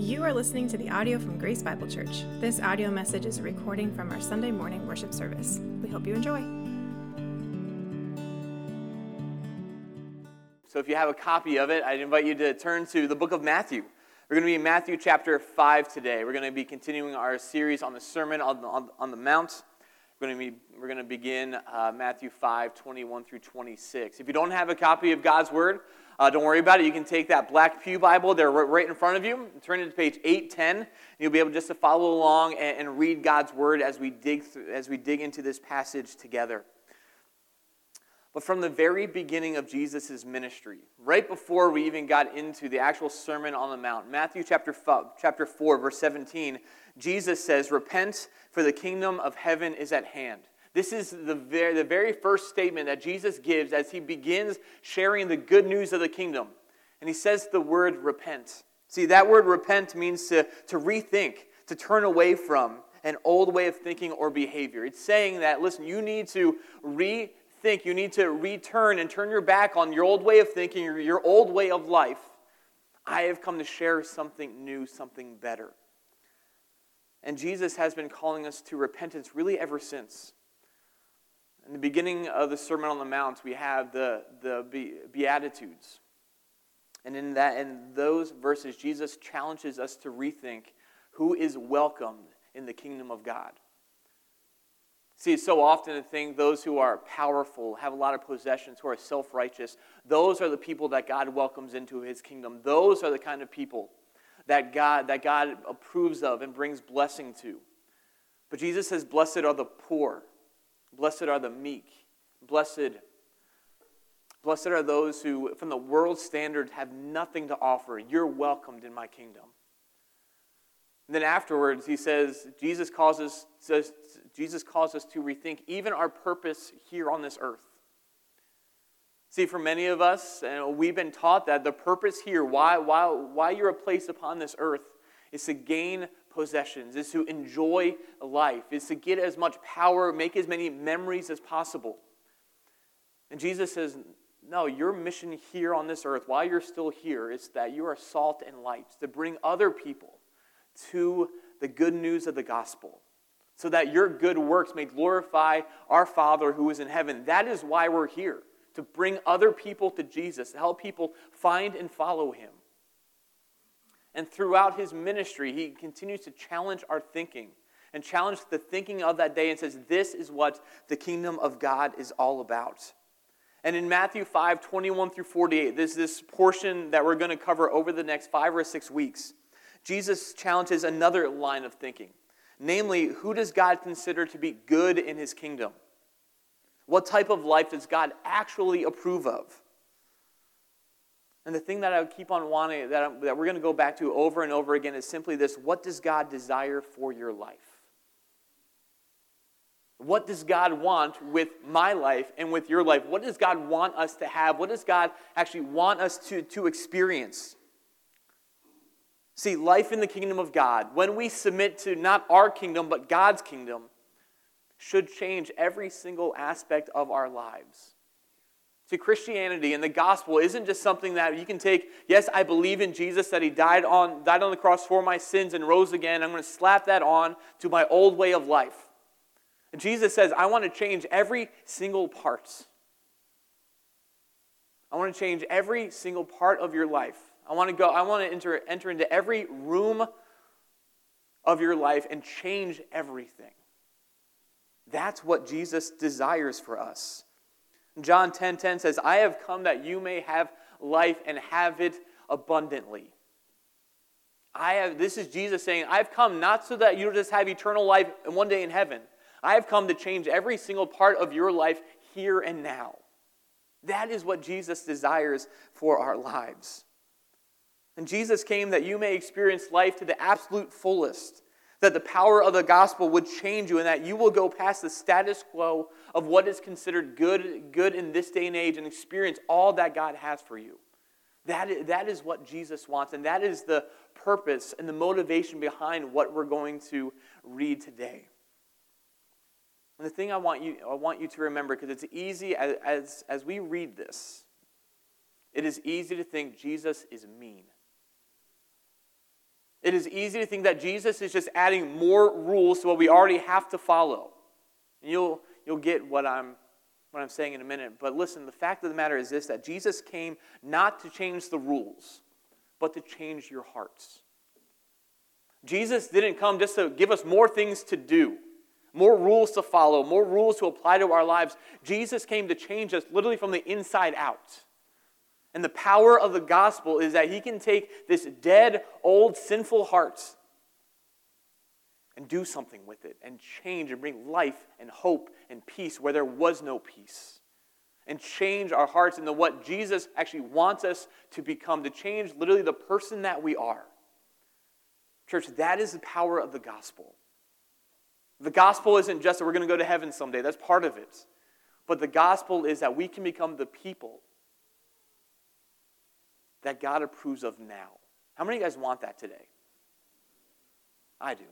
You are listening to the audio from Grace Bible Church. This audio message is a recording from our Sunday morning worship service. We hope you enjoy. So, if you have a copy of it, I'd invite you to turn to the book of Matthew. We're going to be in Matthew chapter 5 today. We're going to be continuing our series on the Sermon on the, on, on the Mount. We're going to, be, we're going to begin uh, Matthew 5, 21 through 26. If you don't have a copy of God's Word, uh, don't worry about it. You can take that black Pew Bible there right in front of you, turn it to page 810, and you'll be able just to follow along and, and read God's Word as we, dig through, as we dig into this passage together. But from the very beginning of Jesus' ministry, right before we even got into the actual Sermon on the Mount, Matthew chapter 4, chapter 4 verse 17, Jesus says, Repent, for the kingdom of heaven is at hand. This is the very, the very first statement that Jesus gives as he begins sharing the good news of the kingdom. And he says the word repent. See, that word repent means to, to rethink, to turn away from an old way of thinking or behavior. It's saying that, listen, you need to rethink, you need to return and turn your back on your old way of thinking, your old way of life. I have come to share something new, something better. And Jesus has been calling us to repentance really ever since. In the beginning of the Sermon on the Mount, we have the, the Beatitudes. And in, that, in those verses, Jesus challenges us to rethink who is welcomed in the kingdom of God. See, so often I thing, those who are powerful, have a lot of possessions, who are self righteous, those are the people that God welcomes into his kingdom. Those are the kind of people that God, that God approves of and brings blessing to. But Jesus says, Blessed are the poor, blessed are the meek, blessed. Blessed are those who, from the world's standard, have nothing to offer. You're welcomed in my kingdom. And then afterwards, he says, Jesus calls us, says, Jesus calls us to rethink even our purpose here on this earth. See, for many of us, we've been taught that the purpose here, why, why, why you're placed upon this earth, is to gain possessions, is to enjoy life, is to get as much power, make as many memories as possible. And Jesus says, no, your mission here on this earth, while you're still here, is that you are salt and light, to bring other people to the good news of the gospel, so that your good works may glorify our Father who is in heaven. That is why we're here to bring other people to Jesus, to help people find and follow him. And throughout his ministry, he continues to challenge our thinking and challenge the thinking of that day and says, This is what the kingdom of God is all about. And in Matthew 5 21 through 48, there's this portion that we're going to cover over the next five or six weeks. Jesus challenges another line of thinking. Namely, who does God consider to be good in his kingdom? What type of life does God actually approve of? And the thing that I would keep on wanting, that, I, that we're going to go back to over and over again, is simply this what does God desire for your life? What does God want with my life and with your life? What does God want us to have? What does God actually want us to, to experience? See, life in the kingdom of God, when we submit to not our kingdom, but God's kingdom, should change every single aspect of our lives. See, Christianity and the gospel isn't just something that you can take, yes, I believe in Jesus, that he died on, died on the cross for my sins and rose again. I'm going to slap that on to my old way of life. And Jesus says, I want to change every single part. I want to change every single part of your life. I want to go, I want to enter, enter into every room of your life and change everything. That's what Jesus desires for us. John 10:10 10, 10 says, "I have come that you may have life and have it abundantly." I have this is Jesus saying, "I've come not so that you just have eternal life and one day in heaven. I have come to change every single part of your life here and now." That is what Jesus desires for our lives. And Jesus came that you may experience life to the absolute fullest that the power of the gospel would change you and that you will go past the status quo of what is considered good, good in this day and age and experience all that God has for you. That is, that is what Jesus wants, and that is the purpose and the motivation behind what we're going to read today. And the thing I want you, I want you to remember, because it's easy as, as, as we read this, it is easy to think Jesus is mean. It is easy to think that Jesus is just adding more rules to what we already have to follow. And you'll, you'll get what I'm, what I'm saying in a minute. But listen, the fact of the matter is this that Jesus came not to change the rules, but to change your hearts. Jesus didn't come just to give us more things to do, more rules to follow, more rules to apply to our lives. Jesus came to change us literally from the inside out. And the power of the gospel is that he can take this dead, old, sinful heart and do something with it and change and bring life and hope and peace where there was no peace. And change our hearts into what Jesus actually wants us to become, to change literally the person that we are. Church, that is the power of the gospel. The gospel isn't just that we're going to go to heaven someday, that's part of it. But the gospel is that we can become the people that God approves of now. How many of you guys want that today? I do,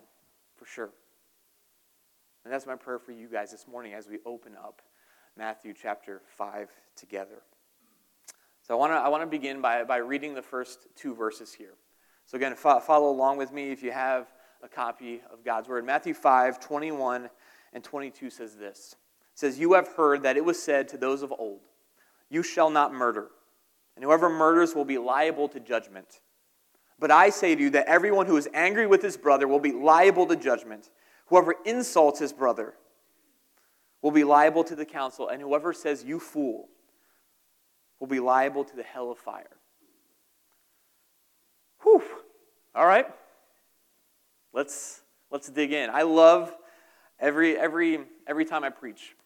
for sure. And that's my prayer for you guys this morning as we open up Matthew chapter 5 together. So I want to I wanna begin by, by reading the first two verses here. So, again, fo- follow along with me if you have a copy of God's Word. Matthew 5 21 and 22 says this It says, You have heard that it was said to those of old, You shall not murder, and whoever murders will be liable to judgment. But I say to you that everyone who is angry with his brother will be liable to judgment. Whoever insults his brother will be liable to the council, and whoever says, You fool, will be liable to the hell of fire. Whew. All right. Let's let's dig in. I love every every every time I preach.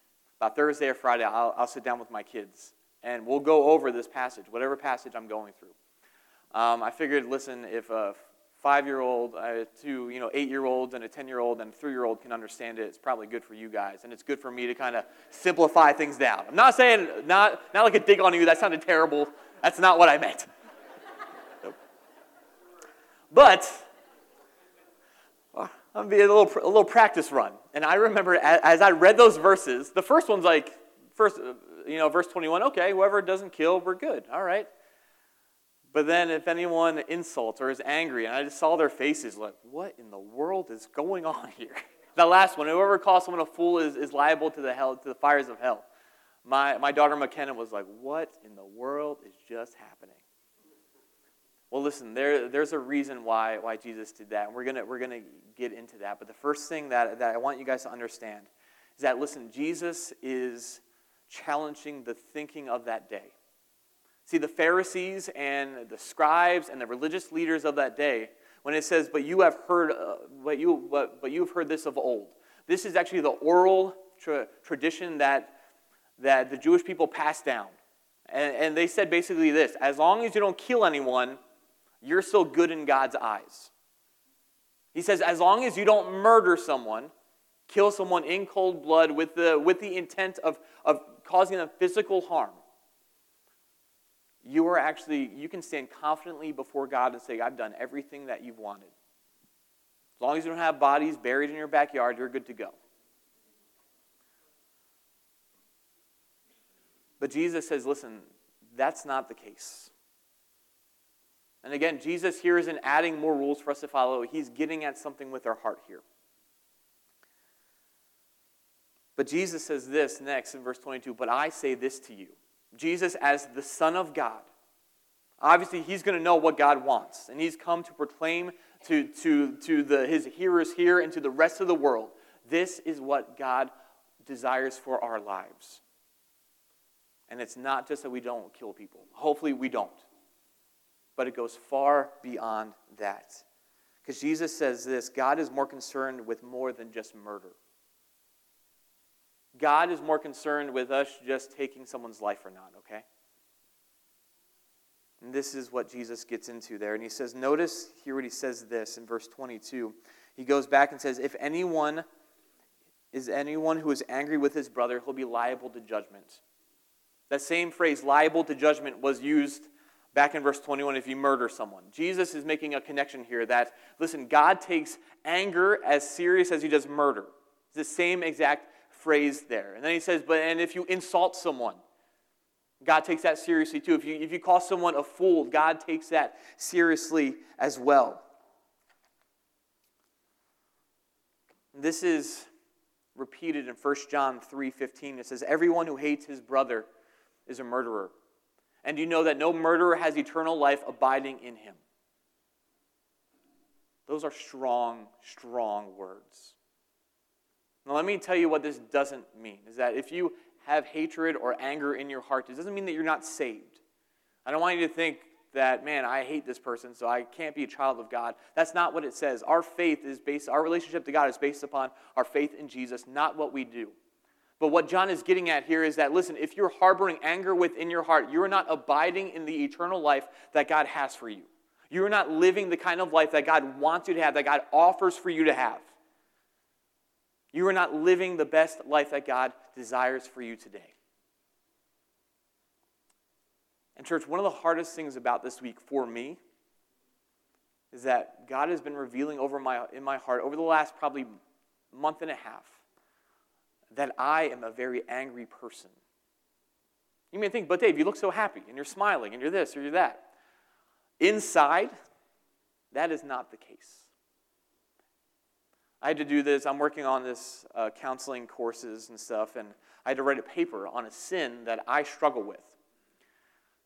About Thursday or Friday, I'll, I'll sit down with my kids and we'll go over this passage, whatever passage I'm going through. Um, I figured, listen, if a five-year-old, uh, two, you know, eight-year-olds, and a ten-year-old and a three-year-old can understand it, it's probably good for you guys, and it's good for me to kind of simplify things down. I'm not saying not not like a dig on you. That sounded terrible. That's not what I meant. But uh, I'm gonna be a little, a little practice run. And I remember as I read those verses, the first one's like, first, you know, verse 21, okay, whoever doesn't kill, we're good. All right. But then if anyone insults or is angry, and I just saw their faces like, what in the world is going on here? the last one, whoever calls someone a fool is, is liable to the hell, to the fires of hell. My, my daughter McKenna was like, what in the world is just happening? Well, listen, there, there's a reason why, why Jesus did that, and we're going we're gonna get into that. But the first thing that, that I want you guys to understand is that, listen, Jesus is challenging the thinking of that day. See, the Pharisees and the scribes and the religious leaders of that day, when it says, but you have heard, uh, but, you, but, but you have heard this of old, this is actually the oral tra- tradition that, that the Jewish people passed down. And, and they said basically this as long as you don't kill anyone, you're still good in God's eyes. He says, as long as you don't murder someone, kill someone in cold blood with the, with the intent of, of causing them physical harm, you are actually, you can stand confidently before God and say, I've done everything that you've wanted. As long as you don't have bodies buried in your backyard, you're good to go. But Jesus says, listen, that's not the case. And again, Jesus here isn't adding more rules for us to follow, he's getting at something with our heart here. But Jesus says this next in verse 22 But I say this to you. Jesus, as the Son of God, obviously he's going to know what God wants, and he's come to proclaim to, to, to the, his hearers here and to the rest of the world this is what God desires for our lives. And it's not just that we don't kill people. Hopefully, we don't but it goes far beyond that. Because Jesus says this God is more concerned with more than just murder. God is more concerned with us just taking someone's life or not, okay? And this is what Jesus gets into there. And he says, notice here what he says this in verse 22. He goes back and says, If anyone is anyone who is angry with his brother, he'll be liable to judgment. That same phrase, liable to judgment, was used back in verse 21 if you murder someone. Jesus is making a connection here that, listen, God takes anger as serious as he does murder. It's the same exact phrase there. And then he says, but and if you insult someone, God takes that seriously too. If you, if you call someone a fool, God takes that seriously as well. this is repeated in 1 John 3:15. It says, "Everyone who hates his brother is a murderer." And you know that no murderer has eternal life abiding in him. Those are strong, strong words. Now, let me tell you what this doesn't mean is that if you have hatred or anger in your heart, it doesn't mean that you're not saved. I don't want you to think that, man, I hate this person, so I can't be a child of God. That's not what it says. Our faith is based, our relationship to God is based upon our faith in Jesus, not what we do. But what John is getting at here is that, listen, if you're harboring anger within your heart, you're not abiding in the eternal life that God has for you. You're not living the kind of life that God wants you to have, that God offers for you to have. You are not living the best life that God desires for you today. And, church, one of the hardest things about this week for me is that God has been revealing over my, in my heart over the last probably month and a half that I am a very angry person. You may think, but Dave, you look so happy and you're smiling and you're this or you're that. Inside, that is not the case. I had to do this. I'm working on this uh, counseling courses and stuff, and I had to write a paper on a sin that I struggle with.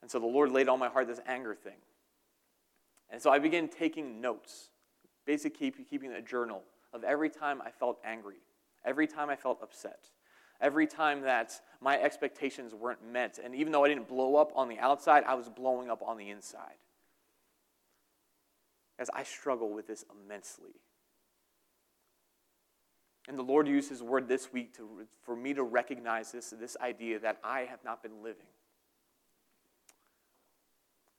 And so the Lord laid on my heart this anger thing. And so I began taking notes, basically keeping a journal of every time I felt angry, every time I felt upset, every time that my expectations weren't met. And even though I didn't blow up on the outside, I was blowing up on the inside. As I struggle with this immensely. And the Lord used His word this week to, for me to recognize this, this idea that I have not been living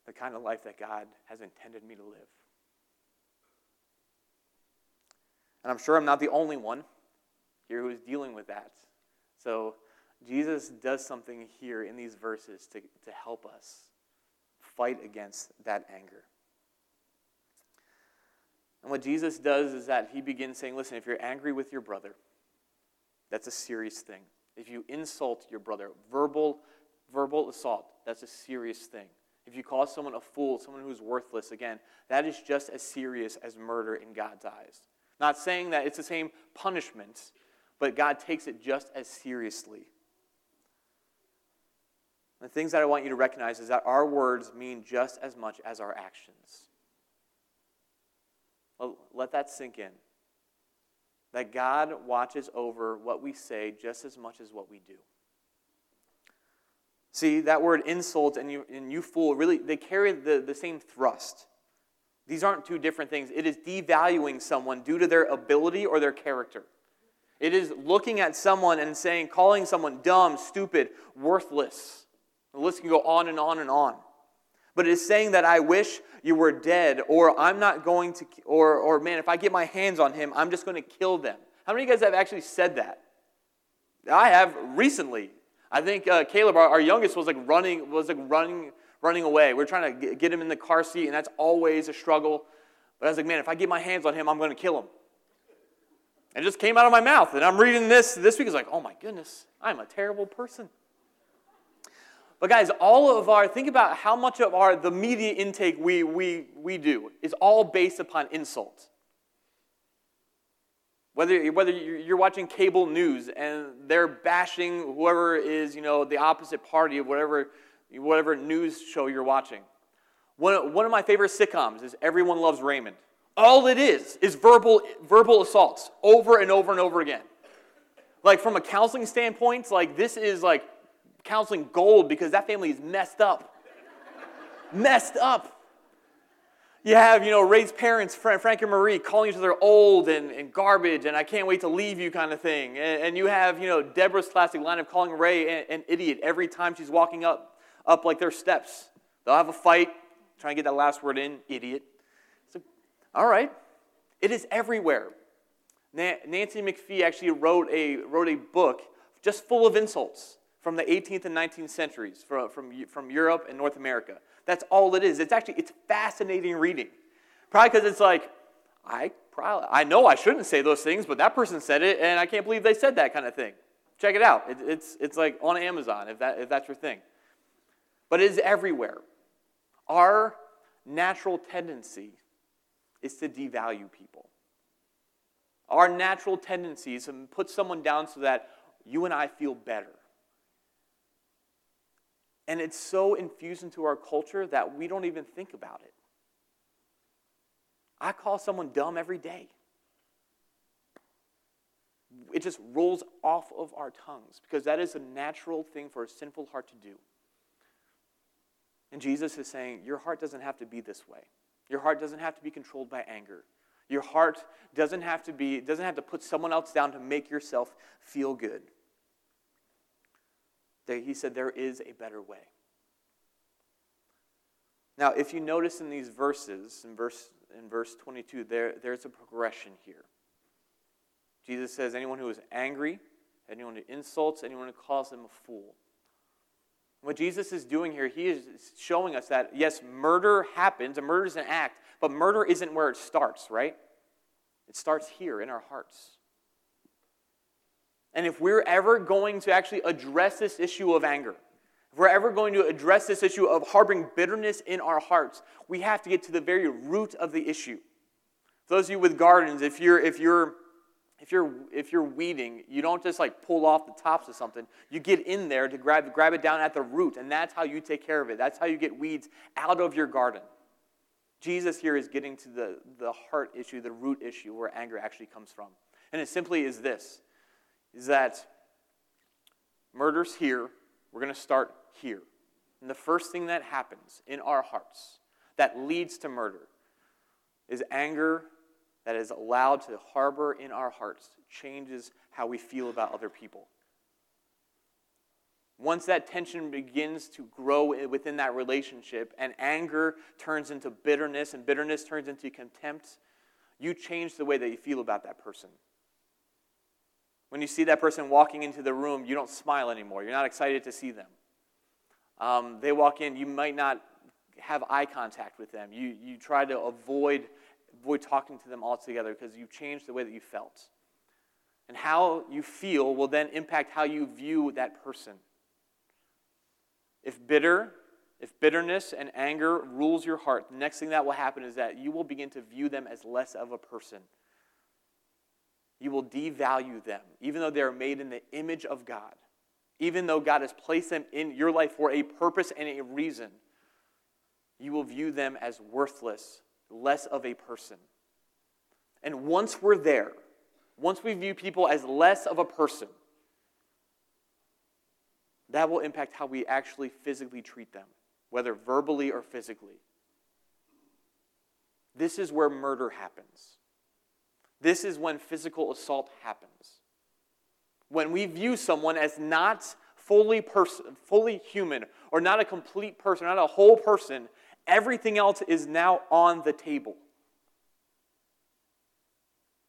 the kind of life that God has intended me to live. And I'm sure I'm not the only one here who is dealing with that. So Jesus does something here in these verses to, to help us fight against that anger. And what Jesus does is that he begins saying, listen, if you're angry with your brother, that's a serious thing. If you insult your brother, verbal, verbal assault, that's a serious thing. If you call someone a fool, someone who's worthless, again, that is just as serious as murder in God's eyes. Not saying that it's the same punishment, but God takes it just as seriously. The things that I want you to recognize is that our words mean just as much as our actions. Oh, let that sink in. That God watches over what we say just as much as what we do. See, that word insult and you, and you fool, really, they carry the, the same thrust. These aren't two different things. It is devaluing someone due to their ability or their character. It is looking at someone and saying, calling someone dumb, stupid, worthless. The list can go on and on and on but it is saying that I wish you were dead, or I'm not going to, or, or man, if I get my hands on him, I'm just going to kill them. How many of you guys have actually said that? I have recently. I think uh, Caleb, our, our, youngest, was like running, was like running, running away. We are trying to get him in the car seat, and that's always a struggle. But I was like, man, if I get my hands on him, I'm going to kill him. And it just came out of my mouth. And I'm reading this this week. It's like, oh my goodness, I'm a terrible person. But guys, all of our, think about how much of our, the media intake we, we, we do is all based upon insult. Whether, whether you're watching cable news and they're bashing whoever is, you know, the opposite party of whatever, whatever news show you're watching. One, one of my favorite sitcoms is Everyone Loves Raymond. All it is is verbal, verbal assaults over and over and over again. Like from a counseling standpoint, like this is like counseling gold because that family is messed up. messed up. You have, you know, Ray's parents, Frank and Marie, calling each other old and, and garbage and I can't wait to leave you kind of thing. And, and you have, you know, Deborah's classic line of calling Ray an, an, idiot every time she's walking up, up like their steps. They'll have a fight, trying to get that last word in, idiot. So, all right. It is everywhere. Nancy McPhee actually wrote a, wrote a book just full of insults from the 18th and 19th centuries from, from, from Europe and North America. That's all it is. It's actually, it's fascinating reading. Probably because it's like, I, probably, I know I shouldn't say those things, but that person said it, and I can't believe they said that kind of thing. Check it out. It, it's, it's like on Amazon, if, that, if that's your thing. But it is everywhere. Our natural tendency is to devalue people. our natural tendencies, and put someone down so that you and I feel better. And it's so infused into our culture that we don't even think about it. I call someone dumb every day. It just rolls off of our tongues because that is a natural thing for a sinful heart to do. And Jesus is saying, Your heart doesn't have to be this way. Your heart doesn't have to be controlled by anger. Your heart doesn't have to be, doesn't have to put someone else down to make yourself feel good. He said there is a better way. Now, if you notice in these verses, in verse, in verse 22, there, there's a progression here. Jesus says, anyone who is angry, anyone who insults, anyone who calls them a fool. What Jesus is doing here, he is showing us that, yes, murder happens, a murder is an act, but murder isn't where it starts, right? It starts here in our hearts. And if we're ever going to actually address this issue of anger, if we're ever going to address this issue of harboring bitterness in our hearts, we have to get to the very root of the issue. For those of you with gardens, if you're, if you're if you're if you're weeding you don't just like pull off the tops of something. You get in there to grab grab it down at the root and that's how you take care of it. That's how you get weeds out of your garden. Jesus here is getting to the the heart issue the root issue where anger actually comes from. And it simply is this is that murder's here we're going to start here and the first thing that happens in our hearts that leads to murder is anger that is allowed to harbor in our hearts changes how we feel about other people. Once that tension begins to grow within that relationship and anger turns into bitterness and bitterness turns into contempt, you change the way that you feel about that person. When you see that person walking into the room, you don't smile anymore. You're not excited to see them. Um, they walk in, you might not have eye contact with them. You, you try to avoid avoid talking to them altogether because you've changed the way that you felt. And how you feel will then impact how you view that person. If bitter, if bitterness and anger rules your heart, the next thing that will happen is that you will begin to view them as less of a person. You will devalue them, even though they are made in the image of God. Even though God has placed them in your life for a purpose and a reason, you will view them as worthless less of a person. And once we're there, once we view people as less of a person, that will impact how we actually physically treat them, whether verbally or physically. This is where murder happens. This is when physical assault happens. When we view someone as not fully fully human, or not a complete person, not a whole person, Everything else is now on the table.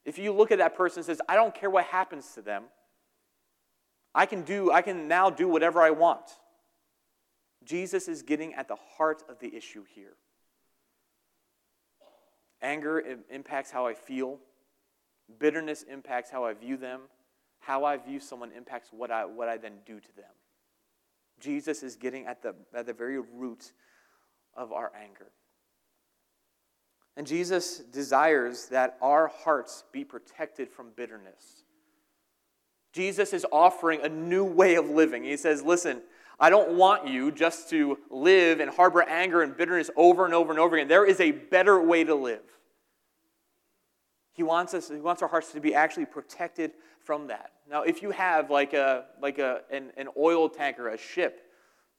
If you look at that person and says, I don't care what happens to them, I can do, I can now do whatever I want. Jesus is getting at the heart of the issue here. Anger impacts how I feel. Bitterness impacts how I view them. How I view someone impacts what I, what I then do to them. Jesus is getting at the, at the very root of our anger. And Jesus desires that our hearts be protected from bitterness. Jesus is offering a new way of living. He says, Listen, I don't want you just to live and harbor anger and bitterness over and over and over again. There is a better way to live. He wants us, he wants our hearts to be actually protected from that. Now, if you have like a like a an, an oil tanker, a ship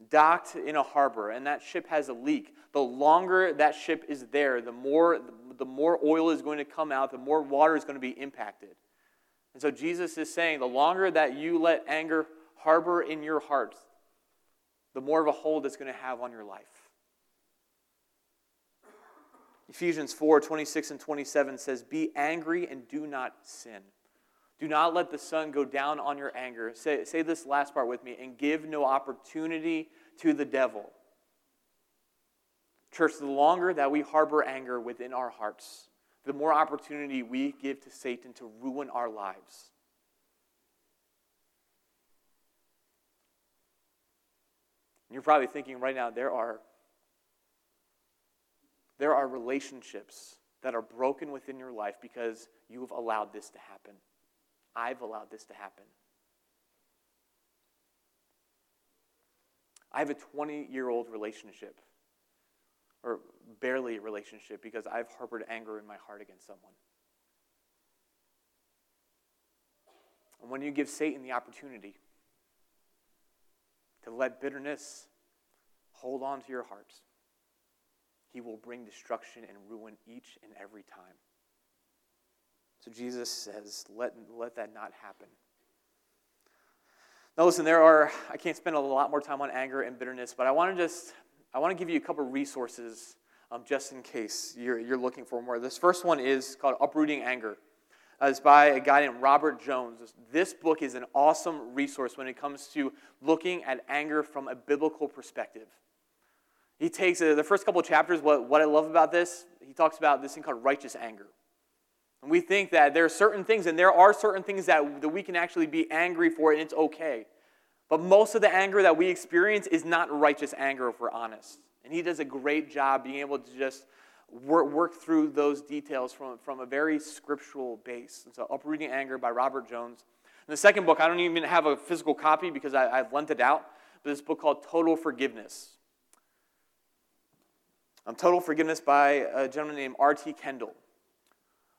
docked in a harbor and that ship has a leak, the longer that ship is there, the more, the more oil is going to come out, the more water is going to be impacted. And so Jesus is saying the longer that you let anger harbor in your heart, the more of a hold it's going to have on your life. Ephesians 4 26 and 27 says, Be angry and do not sin. Do not let the sun go down on your anger. Say, say this last part with me and give no opportunity to the devil. Church, the longer that we harbor anger within our hearts, the more opportunity we give to Satan to ruin our lives. You're probably thinking right now there are there are relationships that are broken within your life because you have allowed this to happen. I've allowed this to happen. I have a 20 year old relationship, or barely a relationship, because I've harbored anger in my heart against someone. And when you give Satan the opportunity to let bitterness hold on to your heart, he will bring destruction and ruin each and every time. So Jesus says, let, let that not happen. Now, listen, there are, I can't spend a lot more time on anger and bitterness, but I want to just, I want to give you a couple resources um, just in case you're, you're looking for more. This first one is called Uprooting Anger. Uh, it's by a guy named Robert Jones. This book is an awesome resource when it comes to looking at anger from a biblical perspective. He takes uh, the first couple chapters. What, what I love about this, he talks about this thing called righteous anger. And we think that there are certain things, and there are certain things that, that we can actually be angry for, and it's okay. But most of the anger that we experience is not righteous anger, if we're honest. And he does a great job being able to just work, work through those details from, from a very scriptural base. And so, Uprooting Anger by Robert Jones. And the second book, I don't even have a physical copy because I, I've lent it out, but this book called Total Forgiveness. Um, Total Forgiveness by a gentleman named R.T. Kendall.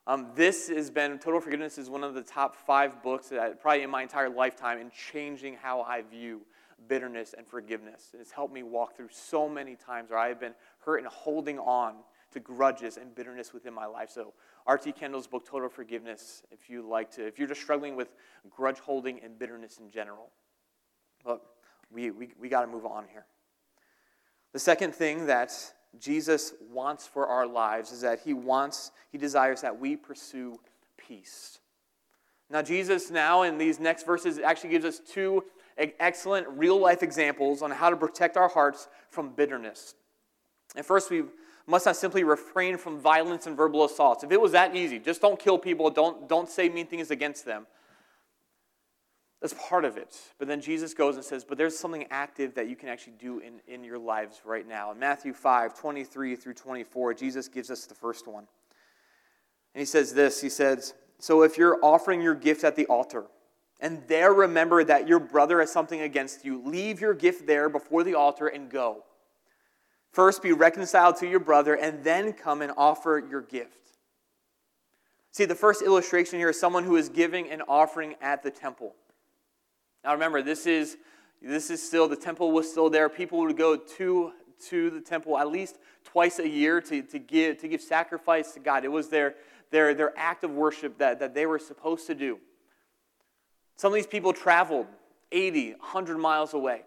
Um, this has been, Total Forgiveness is one of the top five books that probably in my entire lifetime in changing how I view bitterness and forgiveness. It's helped me walk through so many times where I have been hurt and holding on to grudges and bitterness within my life. So, R.T. Kendall's book, Total Forgiveness, if you like to, if you're just struggling with grudge holding and bitterness in general. But we, we, we got to move on here. The second thing that Jesus wants for our lives is that he wants, he desires that we pursue peace. Now, Jesus, now in these next verses, actually gives us two excellent real life examples on how to protect our hearts from bitterness. And first, we must not simply refrain from violence and verbal assaults. If it was that easy, just don't kill people, don't, don't say mean things against them. That's part of it. But then Jesus goes and says, But there's something active that you can actually do in, in your lives right now. In Matthew 5 23 through 24, Jesus gives us the first one. And he says this He says, So if you're offering your gift at the altar, and there remember that your brother has something against you, leave your gift there before the altar and go. First, be reconciled to your brother, and then come and offer your gift. See, the first illustration here is someone who is giving an offering at the temple. Now remember, this is, this is still, the temple was still there. People would go to, to the temple at least twice a year to, to, give, to give sacrifice to God. It was their, their, their act of worship that, that they were supposed to do. Some of these people traveled 80, 100 miles away.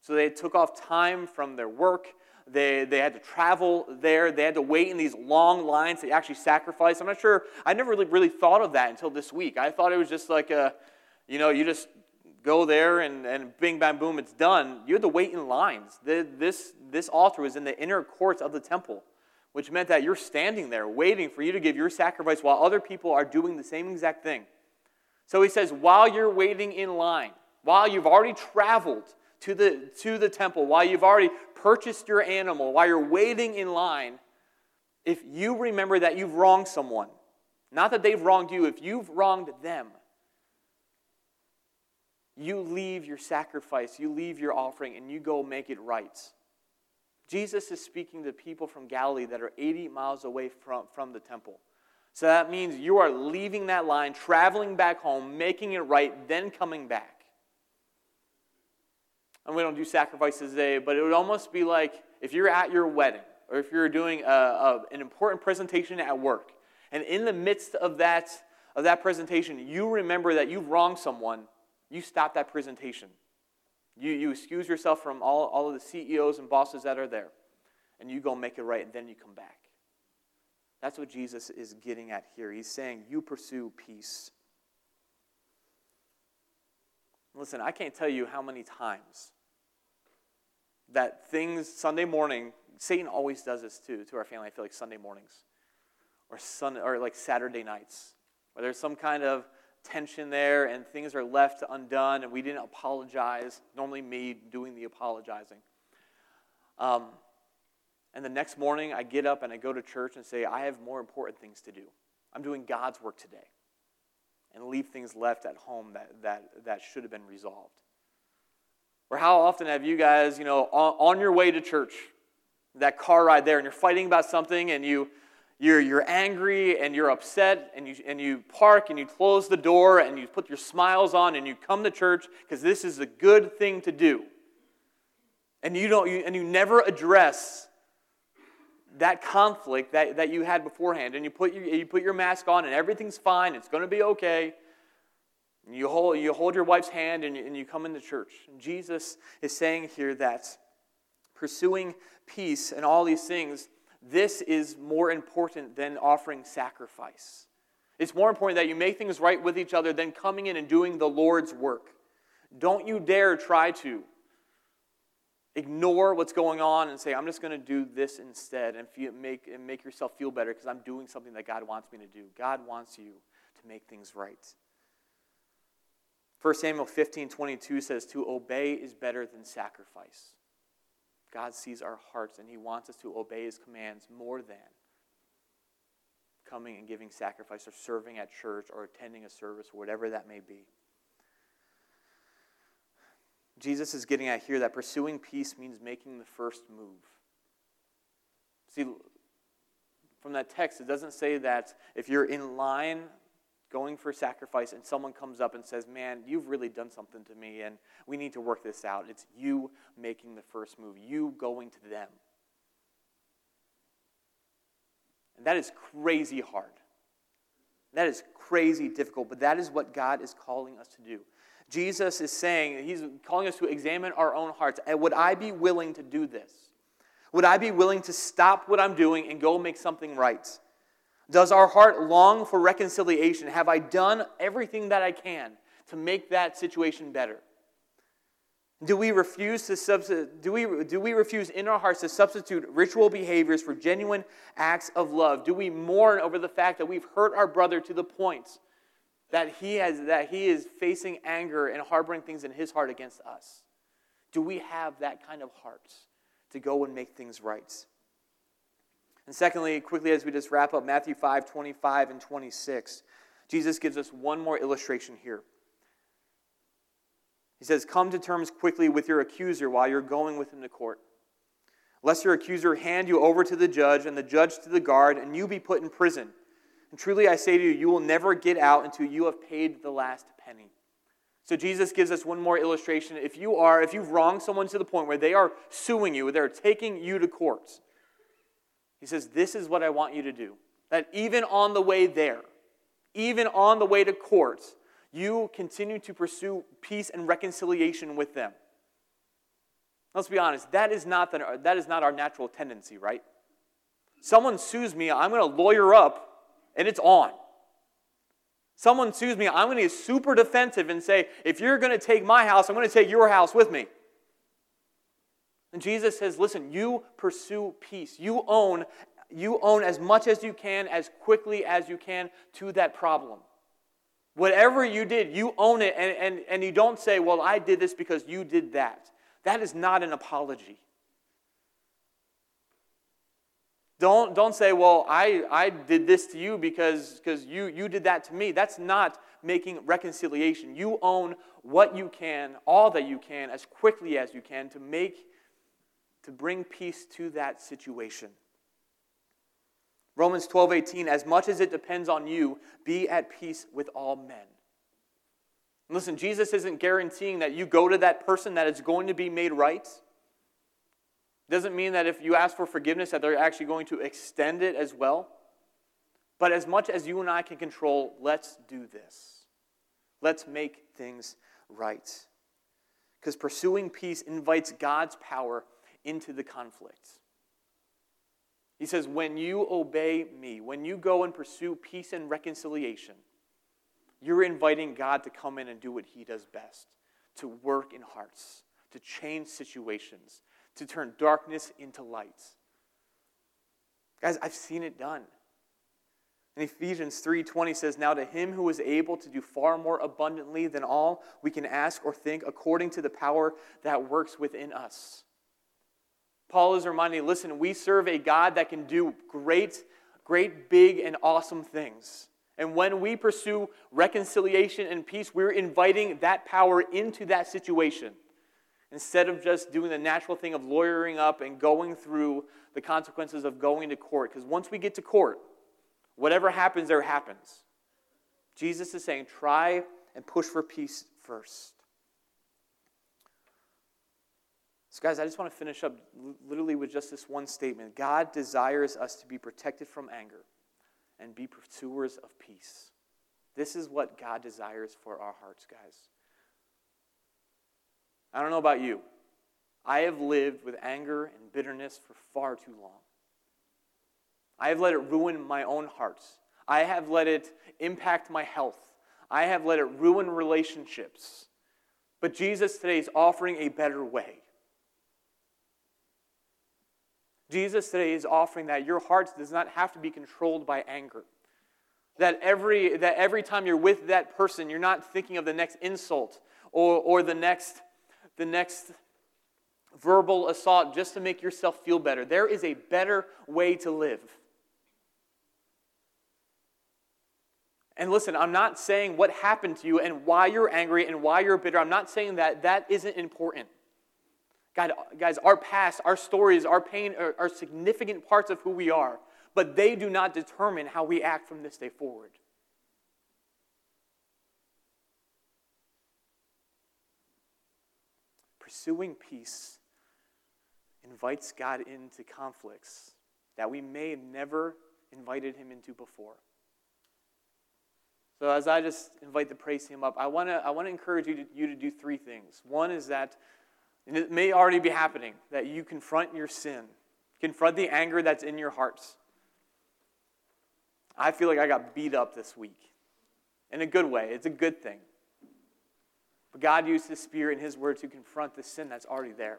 So they took off time from their work they, they had to travel there. They had to wait in these long lines to actually sacrifice. I'm not sure. I never really, really thought of that until this week. I thought it was just like a, you know, you just go there and, and bing, bang, boom, it's done. You had to wait in lines. The, this, this altar was in the inner courts of the temple, which meant that you're standing there waiting for you to give your sacrifice while other people are doing the same exact thing. So he says, while you're waiting in line, while you've already traveled to the, to the temple, while you've already purchased your animal, while you're waiting in line, if you remember that you've wronged someone, not that they've wronged you, if you've wronged them, you leave your sacrifice, you leave your offering, and you go make it right. Jesus is speaking to people from Galilee that are 80 miles away from, from the temple. So that means you are leaving that line, traveling back home, making it right, then coming back and we don't do sacrifices today, but it would almost be like if you're at your wedding or if you're doing a, a, an important presentation at work, and in the midst of that, of that presentation, you remember that you've wronged someone, you stop that presentation. You, you excuse yourself from all, all of the CEOs and bosses that are there, and you go make it right, and then you come back. That's what Jesus is getting at here. He's saying, You pursue peace. Listen, I can't tell you how many times that things Sunday morning, Satan always does this too to our family. I feel like Sunday mornings or Sun or like Saturday nights, where there's some kind of tension there and things are left undone and we didn't apologize. Normally, me doing the apologizing. Um, and the next morning I get up and I go to church and say, I have more important things to do. I'm doing God's work today. And leave things left at home that, that, that should have been resolved. Or how often have you guys, you know, on, on your way to church, that car ride there, and you're fighting about something and you, you're, you're angry and you're upset and you, and you park and you close the door and you put your smiles on and you come to church because this is a good thing to do. And you, don't, you, and you never address that conflict that, that you had beforehand and you put, your, you put your mask on and everything's fine, it's going to be okay. You hold, you hold your wife's hand and you, and you come into church. And Jesus is saying here that pursuing peace and all these things, this is more important than offering sacrifice. It's more important that you make things right with each other than coming in and doing the Lord's work. Don't you dare try to ignore what's going on and say, I'm just going to do this instead and, feel, make, and make yourself feel better because I'm doing something that God wants me to do. God wants you to make things right. 1 Samuel 15 22 says, To obey is better than sacrifice. God sees our hearts and He wants us to obey His commands more than coming and giving sacrifice or serving at church or attending a service or whatever that may be. Jesus is getting at here that pursuing peace means making the first move. See, from that text, it doesn't say that if you're in line going for sacrifice and someone comes up and says, Man, you've really done something to me and we need to work this out. It's you making the first move, you going to them. And that is crazy hard. That is crazy difficult, but that is what God is calling us to do. Jesus is saying, He's calling us to examine our own hearts. Would I be willing to do this? Would I be willing to stop what I'm doing and go make something right? Does our heart long for reconciliation? Have I done everything that I can to make that situation better? Do we refuse to substitute, do we, do we refuse in our hearts to substitute ritual behaviors for genuine acts of love? Do we mourn over the fact that we've hurt our brother to the point that he, has, that he is facing anger and harboring things in his heart against us? Do we have that kind of heart to go and make things right? And secondly, quickly as we just wrap up Matthew 5 25 and 26, Jesus gives us one more illustration here. He says, Come to terms quickly with your accuser while you're going with him to court. Lest your accuser hand you over to the judge, and the judge to the guard, and you be put in prison. And truly I say to you, you will never get out until you have paid the last penny. So Jesus gives us one more illustration. If you are, if you've wronged someone to the point where they are suing you, they're taking you to court, he says, This is what I want you to do. That even on the way there, even on the way to court, you continue to pursue peace and reconciliation with them. Let's be honest, that is not, the, that is not our natural tendency, right? Someone sues me, I'm going to lawyer up and it's on. Someone sues me, I'm going to get super defensive and say, if you're going to take my house, I'm going to take your house with me. And Jesus says, listen, you pursue peace. You own, you own as much as you can, as quickly as you can to that problem. Whatever you did, you own it, and, and, and you don't say, well, I did this because you did that. That is not an apology. Don't, don't say, well, I, I did this to you because, because you, you did that to me. That's not making reconciliation. You own what you can, all that you can, as quickly as you can to make, to bring peace to that situation. Romans 12, 18, as much as it depends on you, be at peace with all men. Listen, Jesus isn't guaranteeing that you go to that person that it's going to be made right. Doesn't mean that if you ask for forgiveness that they're actually going to extend it as well. But as much as you and I can control, let's do this. Let's make things right. Because pursuing peace invites God's power into the conflict. He says, when you obey me, when you go and pursue peace and reconciliation, you're inviting God to come in and do what he does best to work in hearts, to change situations, to turn darkness into light. Guys, I've seen it done. In Ephesians 3:20 says, "Now to him who is able to do far more abundantly than all we can ask or think according to the power that works within us." Paul is reminding, listen, we serve a God that can do great, great, big, and awesome things. And when we pursue reconciliation and peace, we're inviting that power into that situation instead of just doing the natural thing of lawyering up and going through the consequences of going to court. Because once we get to court, whatever happens there happens. Jesus is saying, try and push for peace first. So, guys, I just want to finish up literally with just this one statement God desires us to be protected from anger and be pursuers of peace. This is what God desires for our hearts, guys. I don't know about you. I have lived with anger and bitterness for far too long. I have let it ruin my own heart. I have let it impact my health. I have let it ruin relationships. But Jesus today is offering a better way. Jesus today is offering that your heart does not have to be controlled by anger. That every, that every time you're with that person, you're not thinking of the next insult or, or the, next, the next verbal assault just to make yourself feel better. There is a better way to live. And listen, I'm not saying what happened to you and why you're angry and why you're bitter. I'm not saying that that isn't important. God, guys, our past, our stories, our pain are, are significant parts of who we are, but they do not determine how we act from this day forward. Pursuing peace invites God into conflicts that we may have never invited him into before. So, as I just invite the praise team up, I want to I wanna encourage you to, you to do three things. One is that and it may already be happening that you confront your sin, confront the anger that's in your hearts. I feel like I got beat up this week in a good way. It's a good thing. But God used His Spirit and His Word to confront the sin that's already there.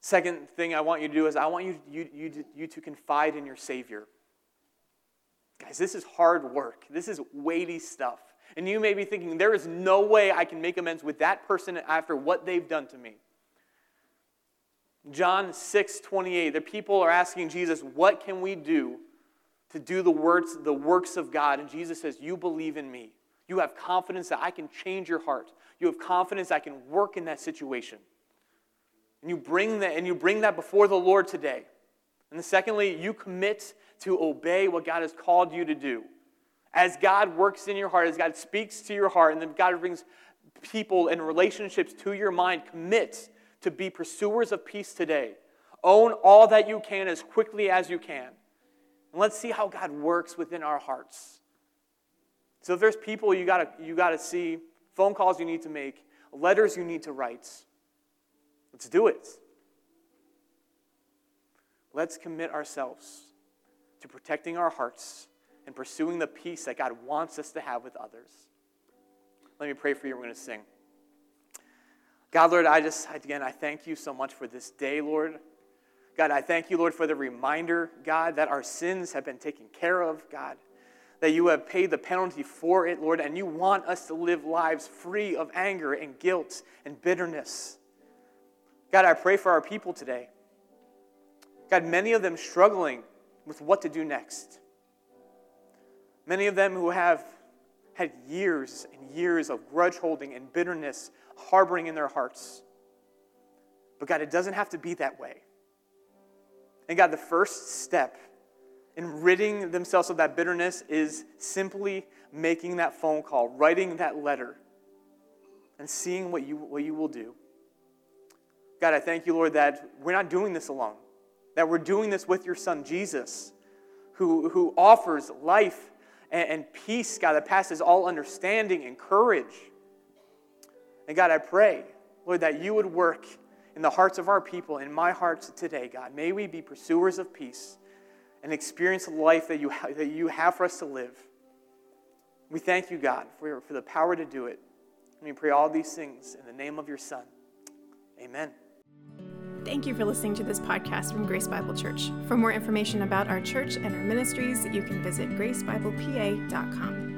Second thing I want you to do is I want you, you, you, you to confide in your Savior. Guys, this is hard work. This is weighty stuff. And you may be thinking, there is no way I can make amends with that person after what they've done to me. John 6 28, the people are asking Jesus, What can we do to do the works, the works of God? And Jesus says, You believe in me. You have confidence that I can change your heart. You have confidence I can work in that situation. And you bring that, and you bring that before the Lord today. And secondly, you commit to obey what God has called you to do as God works in your heart, as God speaks to your heart, and then God brings people and relationships to your mind, commit to be pursuers of peace today. Own all that you can as quickly as you can. And let's see how God works within our hearts. So if there's people you gotta you gotta see, phone calls you need to make, letters you need to write, let's do it. Let's commit ourselves to protecting our hearts and pursuing the peace that God wants us to have with others. Let me pray for you. We're going to sing. God, Lord, I just, again, I thank you so much for this day, Lord. God, I thank you, Lord, for the reminder, God, that our sins have been taken care of, God, that you have paid the penalty for it, Lord, and you want us to live lives free of anger and guilt and bitterness. God, I pray for our people today. God, many of them struggling with what to do next. Many of them who have had years and years of grudge holding and bitterness harboring in their hearts. But God, it doesn't have to be that way. And God, the first step in ridding themselves of that bitterness is simply making that phone call, writing that letter, and seeing what you, what you will do. God, I thank you, Lord, that we're not doing this alone, that we're doing this with your Son, Jesus, who, who offers life and, and peace, God, that passes all understanding and courage. And God, I pray, Lord, that you would work in the hearts of our people, in my hearts today, God. May we be pursuers of peace and experience the life that you, ha- that you have for us to live. We thank you, God, for, for the power to do it. And we pray all these things in the name of your Son. Amen. Thank you for listening to this podcast from Grace Bible Church. For more information about our church and our ministries, you can visit gracebiblepa.com.